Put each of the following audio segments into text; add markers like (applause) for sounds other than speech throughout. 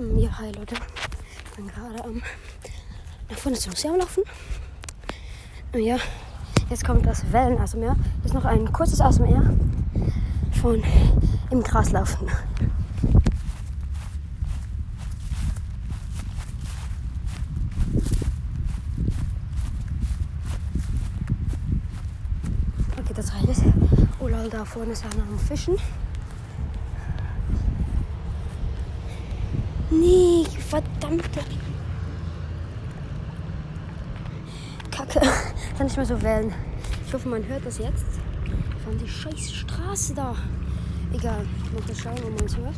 Ja, hi Leute. Ich bin gerade am nach vorne zum Museum laufen. Ähm, ja, jetzt kommt das Wellen-ASMR. Jetzt noch ein kurzes ASMR von im Gras laufen. Okay, das reicht jetzt. Oh lol, da vorne ist einer am Fischen. Nee, verdammte Kacke. (laughs) Kann nicht mehr so wählen. Ich hoffe, man hört das jetzt. Von die scheiß Straße da. Egal, ich muss mal schauen, ob man es hört.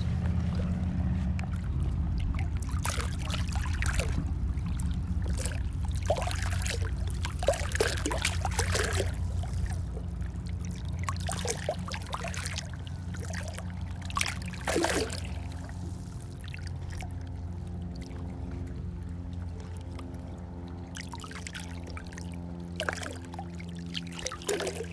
you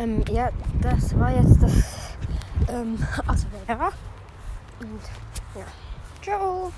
Ähm, ja, das war jetzt das ähm, (laughs) ASMR. Und ja, ciao.